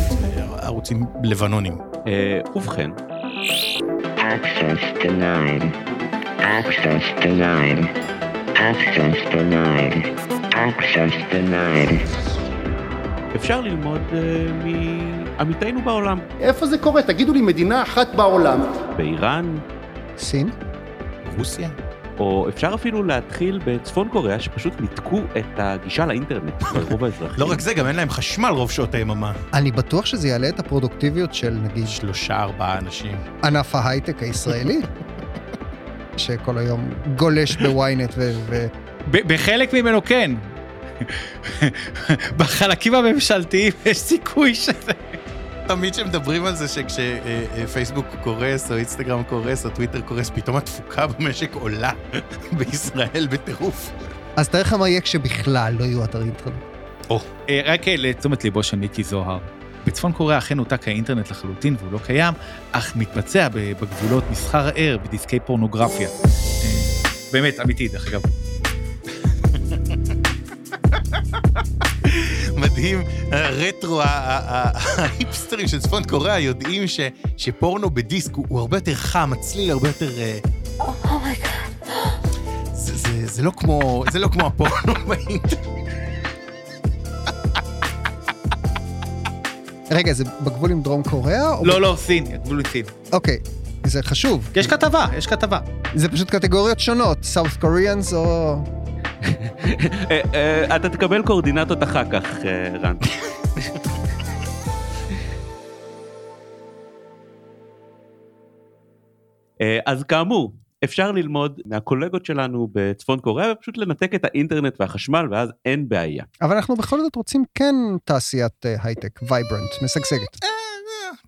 ערוצים לבנונים. אה, ובכן, Access denied. Access denied. Access denied. Access denied. אפשר ללמוד אה, מעמיתינו בעולם. איפה זה קורה? תגידו לי, מדינה אחת בעולם. באיראן, סין? רוסיה? או אפשר אפילו להתחיל בצפון קוריאה, שפשוט ניתקו את הגישה לאינטרנט לרוב האזרחים. לא רק זה, גם אין להם חשמל רוב שעות היממה. אני בטוח שזה יעלה את הפרודוקטיביות של נגיד שלושה, ארבעה אנשים. ענף ההייטק הישראלי, שכל היום גולש בוויינט ו... בחלק ממנו כן. בחלקים הממשלתיים יש סיכוי שזה... תמיד כשמדברים על זה שכשפייסבוק קורס, או אינסטגרם קורס, או טוויטר קורס, פתאום התפוקה במשק עולה בישראל בטירוף. אז תאר לך מה יהיה כשבכלל לא יהיו אתרי אינטרנט. אה, רק אה, לתשומת ליבו של מיקי זוהר. בצפון קוריאה אכן נותק האינטרנט לחלוטין והוא לא קיים, אך מתבצע בגבולות מסחר הער בדיסקי פורנוגרפיה. אה, באמת, אמיתי, דרך אגב. מדהים, הרטרו, ההיפסטרים של צפון קוריאה יודעים ש- שפורנו בדיסק הוא הוא הרבה יותר חם, הצליל הרבה יותר... אה, זה- זה- זה לא כמו, זה לא כמו הפורנו באינטרנט. רגע, זה בגבול עם דרום קוריאה? לא, לא, סין, גבול עם סין. אוקיי, זה חשוב. יש כתבה, יש כתבה. זה פשוט קטגוריות שונות, סאוף קוריאנס או... אה, אה, אתה תקבל קואורדינטות אחר כך, אה, רן. אז כאמור, אפשר ללמוד מהקולגות שלנו בצפון קוריאה ופשוט לנתק את האינטרנט והחשמל ואז אין בעיה. אבל אנחנו בכל זאת רוצים כן תעשיית הייטק, vibrant, משגשגת.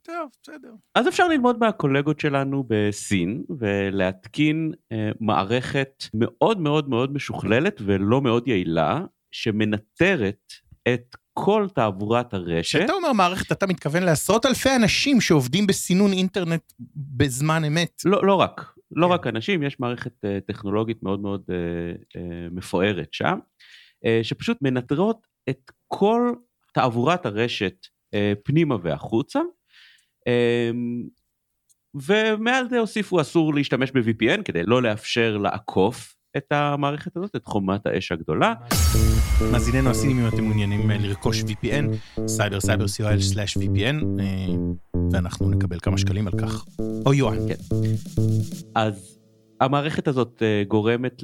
טוב, בסדר. אז אפשר ללמוד מהקולגות שלנו בסין ולהתקין אה, מערכת מאוד מאוד מאוד משוכללת ולא מאוד יעילה שמנטרת את כל תעבורת הרשת. כשאתה אומר מערכת, אתה מתכוון לעשרות אלפי אנשים שעובדים בסינון אינטרנט בזמן אמת. לא, לא רק, לא רק אנשים, יש מערכת אה, טכנולוגית מאוד מאוד אה, אה, מפוארת שם, אה, שפשוט מנטרות את כל תעבורת הרשת אה, פנימה והחוצה. אה, ומעל זה הוסיפו אסור להשתמש ב-VPN כדי לא לאפשר לעקוף את המערכת הזאת, את חומת האש הגדולה. מאזיננו הסינים, אם אתם מעוניינים אה, לרכוש VPN, cybercyber.co.il/VPN, אה, ואנחנו נקבל כמה שקלים על כך. או יואן. כן. אז המערכת הזאת אה, גורמת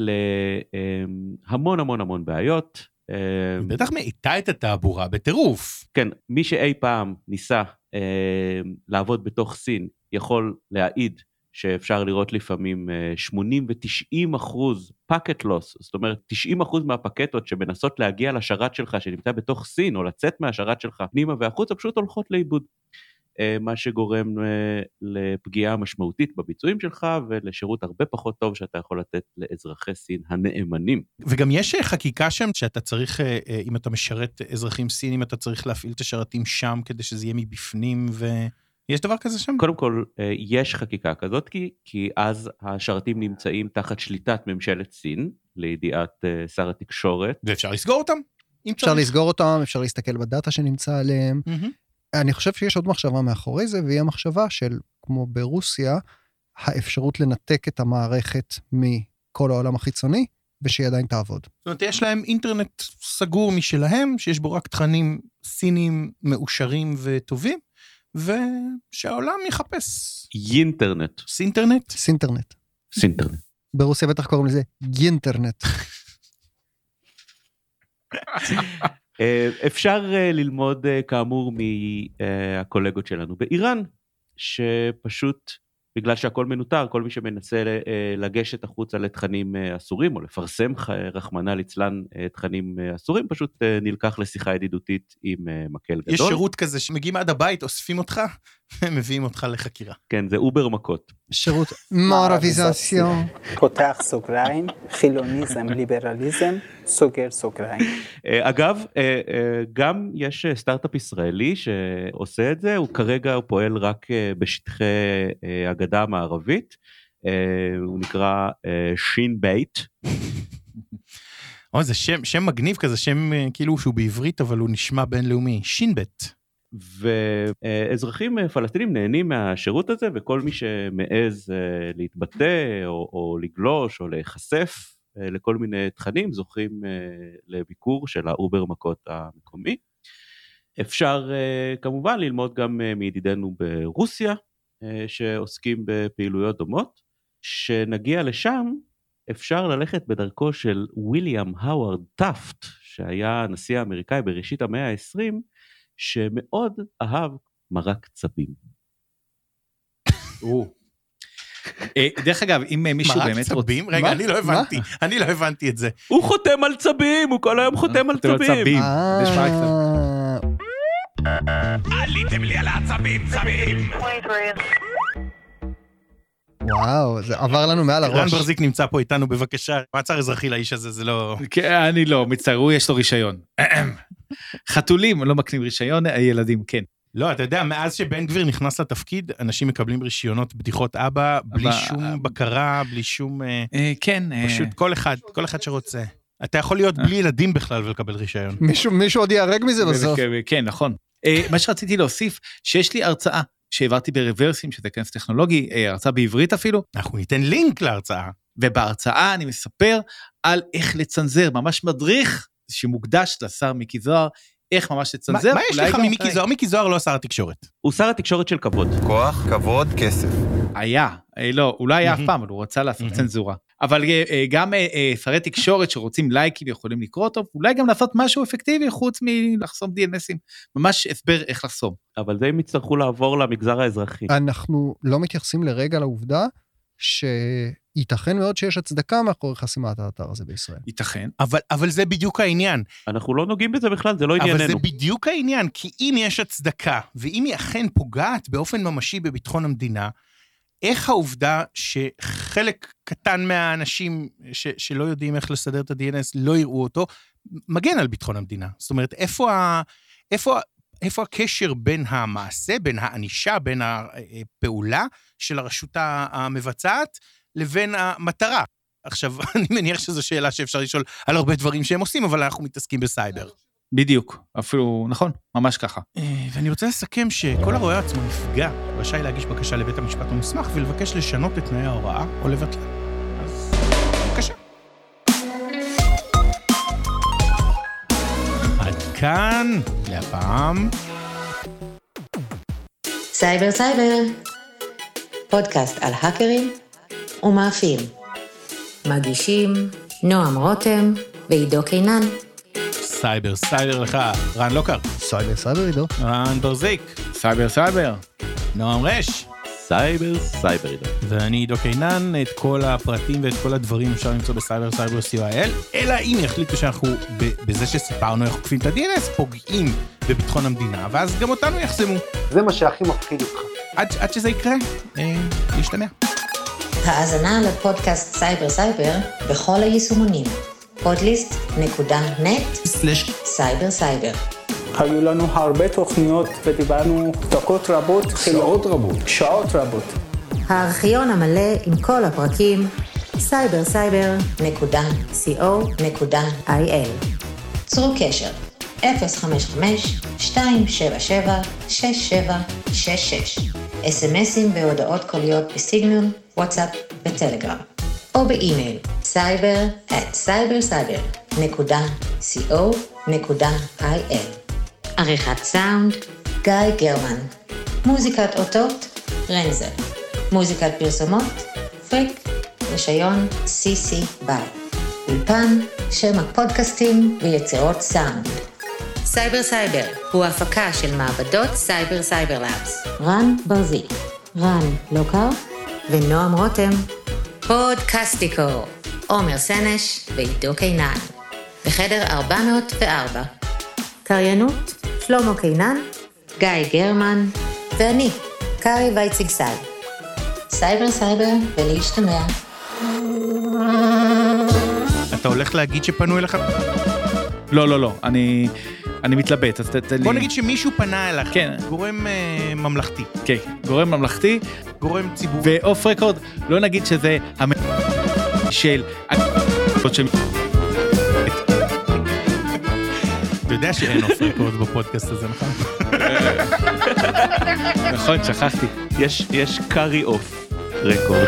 להמון המון המון בעיות. אה, בטח מאיטה את התעבורה בטירוף. כן, מי שאי פעם ניסה לעבוד בתוך סין יכול להעיד שאפשר לראות לפעמים אה, 80 ו-90 אחוז פאקט לוס, זאת אומרת 90 אחוז מהפקטות שמנסות להגיע לשרת שלך שנמצא בתוך סין או לצאת מהשרת שלך פנימה והחוצה פשוט הולכות לאיבוד. אה, מה שגורם אה, לפגיעה משמעותית בביצועים שלך ולשירות הרבה פחות טוב שאתה יכול לתת לאזרחי סין הנאמנים. וגם יש אה, חקיקה שם שאתה צריך, אם אתה משרת אזרחים סינים, אתה צריך להפעיל את השרתים שם כדי שזה יהיה מבפנים, ויש דבר כזה שם? קודם כל, יש חקיקה כזאת, כי, כי אז השרתים נמצאים תחת שליטת ממשלת סין, לידיעת שר התקשורת. ואפשר לסגור אותם. אפשר צריך. לסגור אותם, אפשר להסתכל בדאטה שנמצא עליהם. מהמם. אני חושב שיש עוד מחשבה מאחורי זה, והיא המחשבה של, כמו ברוסיה, האפשרות לנתק את המערכת מכל העולם החיצוני, ושהיא עדיין תעבוד. זאת אומרת, יש להם אינטרנט סגור משלהם, שיש בו רק תכנים סינים מאושרים וטובים, ושהעולם יחפש. יינטרנט. סינטרנט? סינטרנט. סינטרנט. ברוסיה בטח קוראים לזה גינטרנט. אה, אפשר אה, ללמוד אה, כאמור מהקולגות שלנו באיראן, שפשוט בגלל שהכל מנוטר, כל מי שמנסה לגשת החוצה לתכנים אסורים או לפרסם רחמנא ליצלן תכנים אסורים, פשוט נלקח לשיחה ידידותית עם מקל גדול. יש שירות כזה שמגיעים עד הבית, אוספים אותך, ומביאים אותך לחקירה. כן, זה Uber מכות. שירות מערביזציה. פותח סוגריים, חילוניזם, ליברליזם, סוגר סוגריים. אה, אגב, אה, אה, גם יש סטארט-אפ ישראלי שעושה את זה, הוא כרגע הוא פועל רק בשטחי הגדה המערבית, הוא נקרא Shin Bet. אוי, זה שם, שם מגניב כזה, שם כאילו שהוא בעברית, אבל הוא נשמע בינלאומי. שינבט. ואזרחים אה, פלסטינים נהנים מהשירות הזה, וכל מי שמעז אה, להתבטא או, או לגלוש או להיחשף אה, לכל מיני תכנים זוכים לביקור של ה Uber מכות המקומי. אפשר כמובן ללמוד גם מידידינו ברוסיה, שעוסקים בפעילויות דומות. כשנגיע לשם, אפשר ללכת בדרכו של ויליאם האווארד טאפט, שהיה הנשיא האמריקאי בראשית המאה ה-20, שמאוד אהב מרק צבים. אה, דרך אגב, אם אה, מישהו מרק באמת רוצה... צבים? רגע? אני לא הבנתי, אני לא הבנתי את זה. הוא חותם על צבים, הוא כל היום חותם על צבים. אה, מרק צבים. עליתם לי על העצבים, צבים! וואו, זה עבר לנו מעל רן הראש. ברזיק נמצא פה איתנו, בבקשה. מעצר אזרחי לאיש הזה, זה לא... כן, אני לא, מצטער, הוא יש לו רישיון. חתולים לא מקנים רישיון, ילדים כן. לא, אתה יודע, מאז שבן גביר נכנס לתפקיד, אנשים מקבלים רישיונות בדיחות אבא, בלי אבל- שום בקרה, בלי שום... אה, אה, כן, אה, פשוט כל אחד, כל אחד שרוצה. אתה יכול להיות בלי ילדים בכלל ולקבל רישיון. מישהו מישהו עוד ייהרג מזה בסוף. כן, כן, נכון. אה, מה שרציתי להוסיף, שיש לי הרצאה שהעברתי ברוורסים, שזה כנס טכנולוגי, אה, הרצאה בעברית אפילו, אנחנו ניתן לינק להרצאה. ובהרצאה אני מספר על איך לצנזר, ממש מדריך שמוקדש לשר מיקי זוהר, איך ממש מה לצנזר. מה יש אולי לך ממיקי זוהר? מיקי זוהר לא שר התקשורת. הוא שר התקשורת של כבוד. כוח, כבוד, כסף. היה, אה, לא, הוא לא היה אף. פעם, אבל הוא רצה לעשות. צנזורה. אבל אה, אה, גם אה, שרי תקשורת שרוצים לייקים יכולים לקרוא אותו, אולי גם לעשות משהו אפקטיבי חוץ מלחסום DNSים. ממש הסבר איך לחסום. אבל זה הם יצטרכו לעבור למגזר האזרחי. אנחנו לא מתייחסים לרגע לעובדה שייתכן מאוד שיש הצדקה מאחורי חסימת האתר הזה בישראל. ייתכן. אבל, אבל זה בדיוק העניין. אנחנו לא נוגעים בזה בכלל, זה לא אבל זה ענייננו. בדיוק העניין, כי אם יש הצדקה, ואם היא אכן פוגעת באופן ממשי בביטחון המדינה, איך העובדה שחלק קטן מהאנשים ש, שלא יודעים איך לסדר את ה-DNS לא יראו אותו, מגן על ביטחון המדינה. זאת אומרת, איפה, ה, איפה, איפה הקשר בין המעשה, בין הענישה, בין הפעולה של הרשות המבצעת, לבין המטרה? עכשיו, אני מניח שזו שאלה שאפשר לשאול על הרבה דברים שהם עושים, אבל אנחנו מתעסקים בסייבר. בדיוק, אפילו, נכון, ממש ככה. אה, ואני רוצה לסכם שכל הרואה עצמו נפגע רשאי להגיש בקשה לבית המשפט המוסמך ולבקש לשנות את תנאי ההוראה או לבטלה. אז בבקשה. עד כאן להפעם. סייבר סייבר, פודקאסט על האקרים ומאפים. מגישים נועם רותם ועידו קינן. סייבר סייבר לך, רן לוקר. סייבר סייבר עידו. רן בר-זיק. סייבר סייבר. נועם רש. סייבר סייבר עידו. ואני עידו קינן, את כל הפרטים ואת כל הדברים אפשר למצוא ב cybercyber.co.il, אלא אם יחליטו שאנחנו, ב- בזה שסיפרנו איך עוקפים את ה-DNS, פוגעים בביטחון המדינה, ואז גם אותנו יחסמו. זה מה שהכי מפחיד אותך. עד, עד שזה יקרה, אה, להשתמע. האזנה לפודקאסט סייבר סייבר בכל היישומונים. podlist.net סייבר סייבר. היו לנו הרבה תוכניות ודיברנו דקות רבות. שעות רבות. שעות רבות. הארכיון המלא עם כל הפרקים cyberscyber.co.il צרו קשר 055-277-6766 אס.אם.אסים והודעות קוליות בסגנון, וואטסאפ וטלגרם או באימייל cyber at cyberscyber.co.il עריכת סאונד גיא גרמן. מוזיקת אותות רנזל מוזיקת פרסומות פריק. רישיון CC ביי. אולפן שם הפודקאסטים ויצירות סאונד. סייבר סייבר הוא הפקה של מעבדות סייבר סייבר לאבס. רן ברזיק רן לוקר ונועם רותם. פודקסטיקו עומר סנש ועידו קינן בחדר 404 קריינות שלמה קינן גיא גרמן ואני קארי וייציגסל סייבר סייבר ולהשתמע. אתה הולך להגיד שפנו אליך? לא, לא, לא, אני, אני מתלבט, אז תתן לי... בוא נגיד שמישהו פנה אליך, כן. גורם אה, ממלכתי, כן, גורם ממלכתי, גורם ציבורי. ו off record, לא נגיד שזה המ... של... אתה יודע שאין off record בפודקאסט הזה, נכון? נכון, שכחתי. יש, יש קארי off record.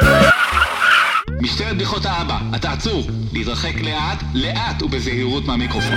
משטרת בדיחות האבא, אתה עצור. להתרחק לאט, לאט ובזהירות מהמיקרופון.